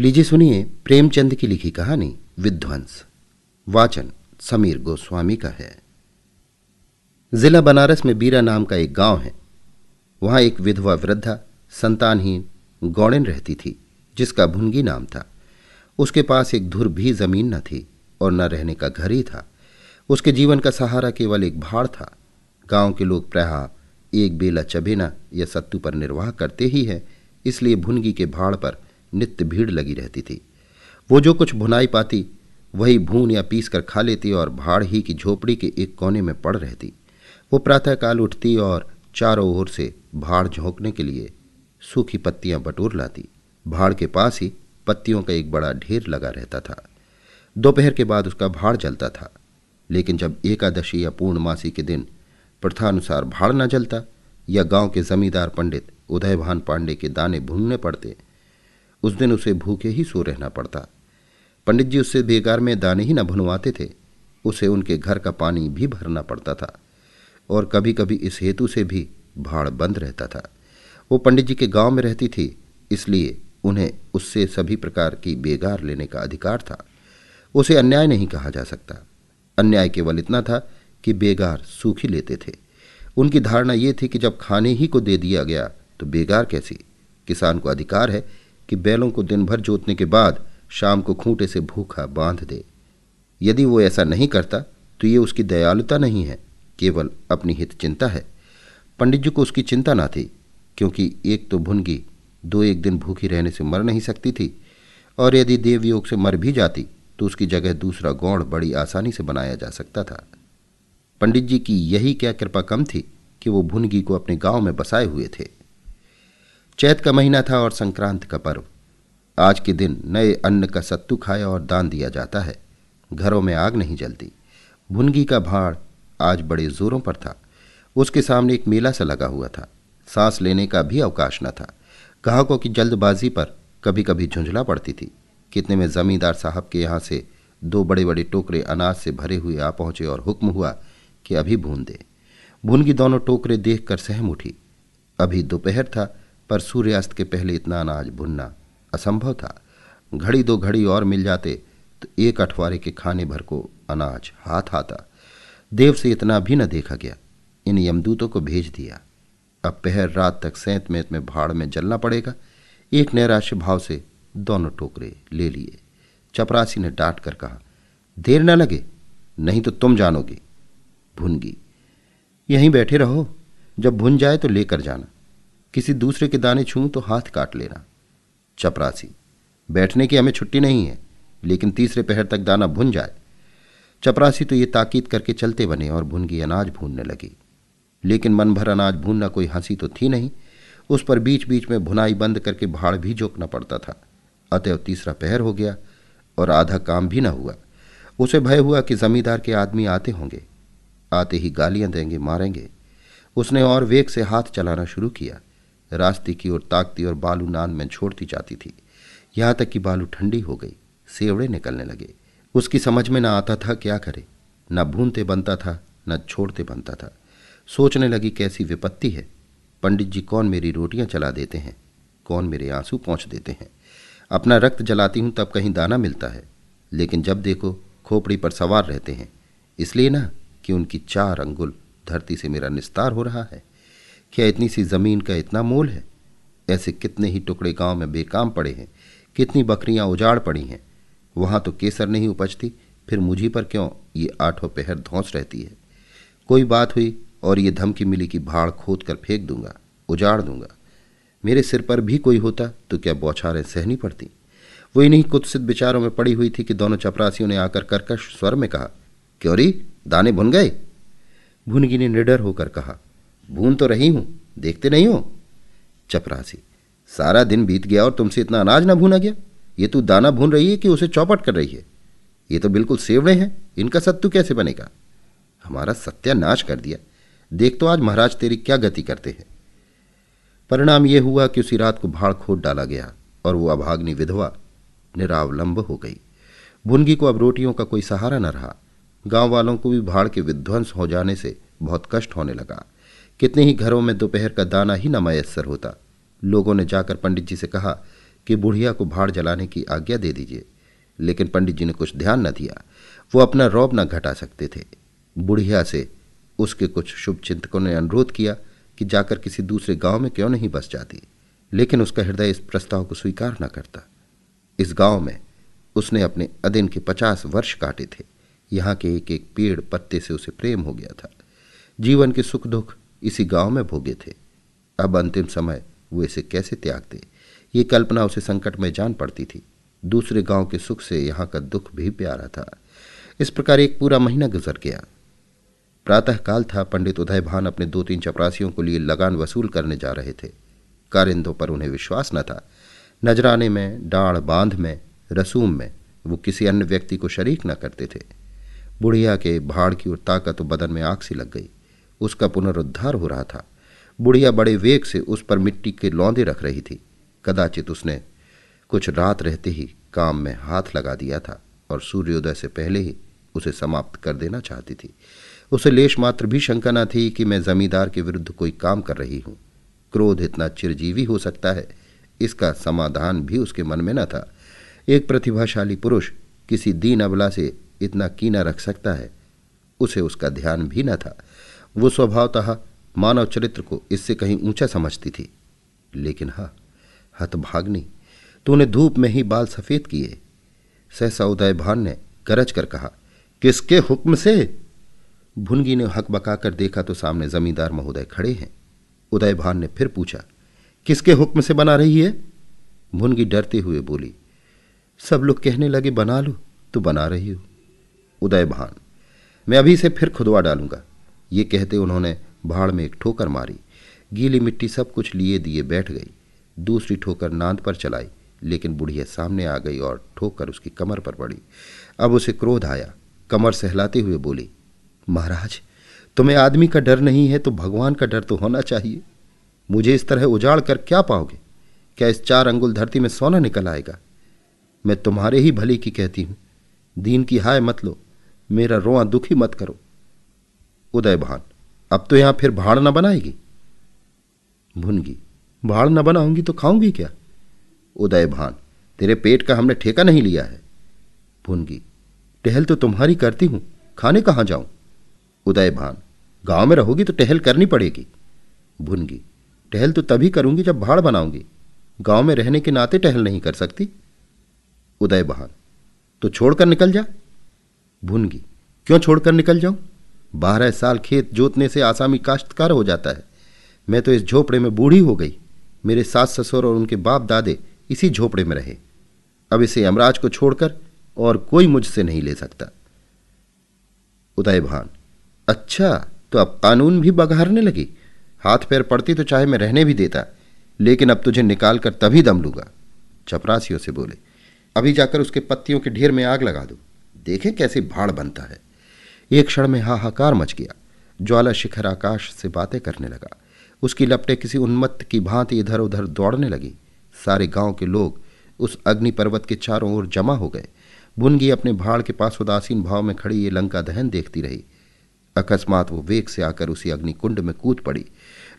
लीजिए सुनिए प्रेमचंद की लिखी कहानी, विध्वंस। वाचन समीर गोस्वामी का है। जिला बनारस में बीरा नाम का एक गाँव है। वहाँ एक विधवा वृद्धा संतानहीन गौड़िन रहती थी, जिसका भुनगी नाम था। उसके पास एक धुर भी ज़मीन न थी और न रहने का घर ही था। उसके जीवन का सहारा केवल एक भाड़ था। गाँव के लोग प्राय एक बेला चबेना या सत्तू पर निर्वाह करते ही है, इसलिए भुनगी के भाड़ पर नित्य भीड़ लगी रहती थी। वो जो कुछ भुनाई पाती, वही भून या पीस कर खा लेती और भाड़ ही की झोपड़ी के एक कोने में पड़ रहती। वो प्रातःकाल उठती और चारों ओर से भाड़ झोंकने के लिए सूखी पत्तियाँ बटोर लाती। भाड़ के पास ही पत्तियों का एक बड़ा ढेर लगा रहता था। दोपहर के बाद उसका भाड़ जलता था, लेकिन जब एकादशी या पूर्णमासी के दिन प्रथानुसार भाड़ न जलता या गाँव के जमींदार पंडित उदयभान पांडे के दाने भूनने पड़ते उस दिन उसे भूखे ही सो रहना पड़ता। पंडित जी उससे बेकार में दाने ही न भुनवाते थे। उसे उनके घर का पानी भी भरना पड़ता था। और कभी कभी इस हेतु से भी भाड़ बंद रहता था। वो पंडित जी के गाँव में रहती थी, इसलिए उन्हें उससे सभी प्रकार की बेगार लेने का अधिकार था। उसे अन्याय नहीं कहा जा सकता। अन्याय केवल इतना था कि बेगार सूखी लेते थे। उनकी धारणा ये थी कि जब खाने ही को दे दिया गया तो बेगार कैसी? किसान को अधिकार है कि बैलों को दिन भर जोतने के बाद शाम को खूंटे से भूखा बाँध दे। यदि वो ऐसा नहीं करता तो ये उसकी दयालुता नहीं है, केवल अपनी हित चिंता है। पंडित जी को उसकी चिंता ना थी, क्योंकि एक तो भुनगी दो एक दिन भूखी रहने से मर नहीं सकती थी, और यदि देवयोग से मर भी जाती तो उसकी जगह दूसरा गौड़ बड़ी आसानी से बनाया जा सकता था। पंडित जी की यही क्या कृपा कम थी कि वो भुनगी को अपने गाँव में बसाए हुए थे। चैत का महीना था और संक्रांत का पर्व। आज के दिन नए अन्न का सत्तू खाया और दान दिया जाता है। घरों में आग नहीं जलती। भुनगी का भाड़ आज बड़े जोरों पर था। उसके सामने एक मेला सा लगा हुआ था। सांस लेने का भी अवकाश न था। ग्राहकों की जल्दबाजी पर कभी कभी झुंझला पड़ती थी। कितने में जमींदार साहब के यहाँ से दो बड़े बड़े टोकरे अनाज से भरे हुए आ पहुँचे और हुक्म हुआ कि अभी भून दे। भून दोनों टोकरे देखकर सहम उठी। अभी दोपहर था पर सूर्यास्त के पहले इतना अनाज भुनना असंभव था। घड़ी दो घड़ी और मिल जाते तो एक अठवारे के खाने भर को अनाज हाथ आता। देव से इतना भी न देखा गया। इन यमदूतों को भेज दिया। अब पहर रात तक सैंत मैत में भाड़ में जलना पड़ेगा। एक नैराश्य भाव से दोनों टोकरे ले लिए। चपरासी ने डांट कर कहा, देर न लगे, नहीं तो तुम जानोगे। भुनगी यहीं बैठे रहो। जब भुन जाए तो लेकर जाना। किसी दूसरे के दाने छूं तो हाथ काट लेना। चपरासी, बैठने की हमें छुट्टी नहीं है, लेकिन तीसरे पहर तक दाना भुन जाए। चपरासी तो ये ताकीद करके चलते बने और भुनगी अनाज भूनने लगी। लेकिन मन भर अनाज भूनना कोई हँसी तो थी नहीं। उस पर बीच बीच में भुनाई बंद करके भाड़ भी झोंकना पड़ता था। अतएव तीसरा पहर हो गया और आधा काम भी न हुआ। उसे भय हुआ कि जमींदार के आदमी आते होंगे। आते ही गालियाँ देंगे, मारेंगे। उसने और वेग से हाथ चलाना शुरू किया। रास्ते की ओर ताकती और बालू नान में छोड़ती जाती थी। यहाँ तक कि बालू ठंडी हो गई, सेवड़े निकलने लगे। उसकी समझ में न आता था क्या करे। न भूनते बनता था, न छोड़ते बनता था। सोचने लगी कैसी विपत्ति है। पंडित जी, कौन मेरी रोटियाँ चला देते हैं? कौन मेरे आँसू पहुँच देते हैं? अपना रक्त जलाती हूँ तब कहीं दाना मिलता है। लेकिन जब देखो, खोपड़ी पर सवार रहते हैं। इसलिए ना कि उनकी चार अंगुल धरती से मेरा निस्तार हो रहा है। क्या इतनी सी ज़मीन का इतना मोल है? ऐसे कितने ही टुकड़े गाँव में बेकाम पड़े हैं, कितनी बकरियाँ उजाड़ पड़ी हैं। वहाँ तो केसर नहीं उपजती, फिर मुझी पर क्यों ये आठों पहर धौंस रहती है? कोई बात हुई और ये धमकी मिली कि भाड़ खोद कर फेंक दूँगा, उजाड़ दूँगा। मेरे सिर पर भी कोई होता तो क्या बौछारें सहनी पड़ती? वो इन्हीं कुत्सित विचारों में पड़ी हुई थी कि दोनों चपरासियों ने आकर कर्कश स्वर में कहा, क्योरी, दाने भुन गए? भुनगी ने निडर होकर कहा भून तो रही हूँ, देखते नहीं हो? चपरासी सारा दिन बीत गया और तुमसे इतना अनाज ना भूना गया। ये तू दाना भून रही है कि उसे चौपट कर रही है? ये तो बिल्कुल सेवड़े हैं, इनका सत्तू कैसे बनेगा? हमारा सत्यानाश कर दिया। देख तो आज महाराज तेरी क्या गति करते हैं। परिणाम यह हुआ कि उसी रात को भाड़ खोद डाला गया और वो अभाग्नि विधवा निरावलंब हो गई। भुनगी को अब रोटियों का कोई सहारा न रहा। गाँव वालों को भी भाड़ के विध्वंस हो जाने से बहुत कष्ट होने लगा। कितने ही घरों में दोपहर का दाना ही न मयसर होता। लोगों ने जाकर पंडित जी से कहा कि बुढ़िया को भाड़ जलाने की आज्ञा दे दीजिए। लेकिन पंडित जी ने कुछ ध्यान न दिया। वो अपना रौब न घटा सकते थे। बुढ़िया से उसके कुछ शुभ चिंतकों ने अनुरोध किया कि जाकर किसी दूसरे गाँव में क्यों नहीं बस जाती। लेकिन उसका हृदय इस प्रस्ताव को स्वीकार न करता। इस गाँव में उसने अपने अदिन के पचास वर्ष काटे थे। यहाँ के एक एक पेड़ पत्ते से उसे प्रेम हो गया था। जीवन के सुख दुख इसी गाँव में भोगे थे। अब अंतिम समय वो इसे कैसे त्याग दे ये कल्पना उसे संकट में जान पड़ती थी। दूसरे गाँव के सुख से यहाँ का दुख भी प्यारा था। इस प्रकार एक पूरा महीना गुजर गया। प्रातःकाल था, पंडित उदय भान अपने दो तीन चपरासियों को लिए लगान वसूल करने जा रहे थे। कारिंदों पर उन्हें विश्वास न था। नजराने में, डाढ़ बाँध में, रसूम में वो किसी अन्य व्यक्ति को शरीक न करते थे। बुढ़िया के भाड़ की और ताकत बदन में आग सी लग गई। उसका पुनरुद्धार हो रहा था। बुढ़िया बड़े वेग से उस पर मिट्टी के लौंदे रख रही थी। कदाचित उसने कुछ रात रहते ही काम में हाथ लगा दिया था और सूर्योदय से पहले ही उसे समाप्त कर देना चाहती थी। उसे लेश मात्र भी शंका न थी कि मैं जमींदार के विरुद्ध कोई काम कर रही हूँ। क्रोध इतना चिरजीवी हो सकता है, इसका समाधान भी उसके मन में न था। एक प्रतिभाशाली पुरुष किसी दीन अबला से इतना कीना रख सकता है, उसे उसका ध्यान भी न था। वो स्वभावतः मानव चरित्र को इससे कहीं ऊँचा समझती थी। लेकिन हाँ हतभाग्नि तूने धूप में ही बाल सफ़ेद किए। सहसा उदय भान ने गरज कर कहा, किसके हुक्म से? भुनगी ने हक बकाकर देखा तो सामने जमींदार महोदय खड़े हैं। उदय भान ने फिर पूछा, किसके हुक्म से बना रही है? भुनगी डरते हुए बोली, सब लोग कहने लगे, बना लो तो बना रही हो। उदय भान, मैं अभी से फिर खुदवा डालूँगा। ये कहते उन्होंने भाड़ में एक ठोकर मारी। गीली मिट्टी सब कुछ लिए दिए बैठ गई। दूसरी ठोकर नांद पर चलाई, लेकिन बुढ़िया सामने आ गई और ठोकर उसकी कमर पर पड़ी। अब उसे क्रोध आया। कमर सहलाते हुए बोली, महाराज, तुम्हें आदमी का डर नहीं है तो भगवान का डर तो होना चाहिए। मुझे इस तरह उजाड़ कर क्या पाओगे? क्या इस चार अंगुल धरती में सोना निकल आएगा? मैं तुम्हारे ही भले की कहती हूँ। दीन की हाय मत लो। मेरा रोआ दुखी मत करो। उदय भान अब तो यहाँ फिर भाड़ न बनाएगी। भुनगी भाड़ न बनाऊँगी तो खाऊँगी क्या? उदय भान तेरे पेट का हमने ठेका नहीं लिया है। भुनगी टहल तो तुम्हारी करती हूँ, खाने कहाँ जाऊँ? उदय भान गाँव में रहोगी तो टहल करनी पड़ेगी। भुनगी टहल तो तभी करूँगी जब भाड़ बनाऊँगी। गाँव में रहने के नाते टहल नहीं कर सकती। उदय भान तो छोड़कर निकल जा। भुनगी क्यों छोड़कर निकल जाऊँ? बारह साल खेत जोतने से आसामी काश्तकार हो जाता है। मैं तो इस झोपड़े में बूढ़ी हो गई। मेरे सास ससुर और उनके बाप दादे इसी झोपड़े में रहे। अब इसे यमराज को छोड़कर और कोई मुझसे नहीं ले सकता। उदय भान अच्छा तो अब कानून भी बघारने लगी। हाथ पैर पड़ती तो चाहे मैं रहने भी देता, लेकिन अब तुझे निकाल कर तभी दम लूँगा। चपरासियों से बोले, अभी जाकर उसके पत्तियों के ढेर में आग लगा दो। देखें कैसे भाड़ बनता है। एक क्षण में हाहाकार मच गया। ज्वाला शिखर आकाश से बातें करने लगा। उसकी लपटें किसी उन्मत्त की भांति इधर उधर दौड़ने लगी। सारे गाँव के लोग उस अग्नि पर्वत के चारों ओर जमा हो गए। बुनगी अपने भाड़ के पास उदासीन भाव में खड़ी ये लंका दहन देखती रही। अकस्मात वो वेग से आकर उसी अग्निकुंड में कूद पड़ी।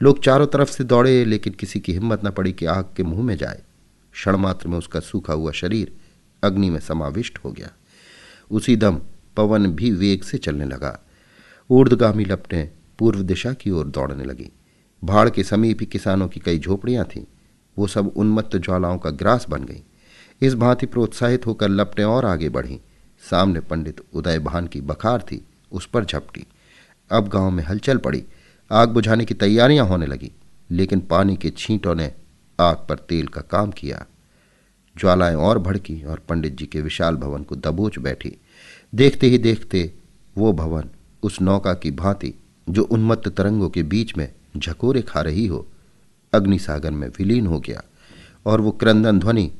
लोग चारों तरफ़ से दौड़े, लेकिन किसी की हिम्मत न पड़ी कि आग के मुँह में जाए। क्षणमात्र में उसका सूखा हुआ शरीर अग्नि में समाविष्ट हो गया। उसी दम पवन भी वेग से चलने लगा। ऊर्दगामी लपटें पूर्व दिशा की ओर दौड़ने लगी। भाड़ के समीप ही किसानों की कई झोपड़ियाँ थीं। वो सब उन्मत्त ज्वालाओं का ग्रास बन गई। इस भांति प्रोत्साहित होकर लपटें और आगे बढ़ीं। सामने पंडित उदय भान की बखार थी, उस पर झपटी। अब गाँव में हलचल पड़ी। आग बुझाने की तैयारियाँ होने लगी, लेकिन पानी के छींटों ने आग पर तेल का काम किया। ज्वालाएँ और भड़की और पंडित जी के विशाल भवन को दबोच बैठी। देखते ही देखते वो भवन उस नौका की भांति जो उन्मत्त तरंगों के बीच में झकोरे खा रही हो, अग्निसागर में विलीन हो गया और वो क्रंदन ध्वनि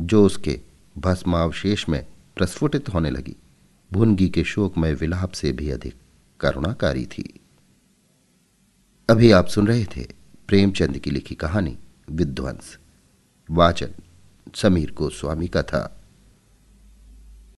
जो उसके भस्मावशेष में प्रस्फुटित होने लगी, भुनगी के शोकमय विलाप से भी अधिक करुणाकारी थी। अभी आप सुन रहे थे प्रेमचंद की लिखी कहानी, विध्वंस। वाचन समीर गोस्वामी का था।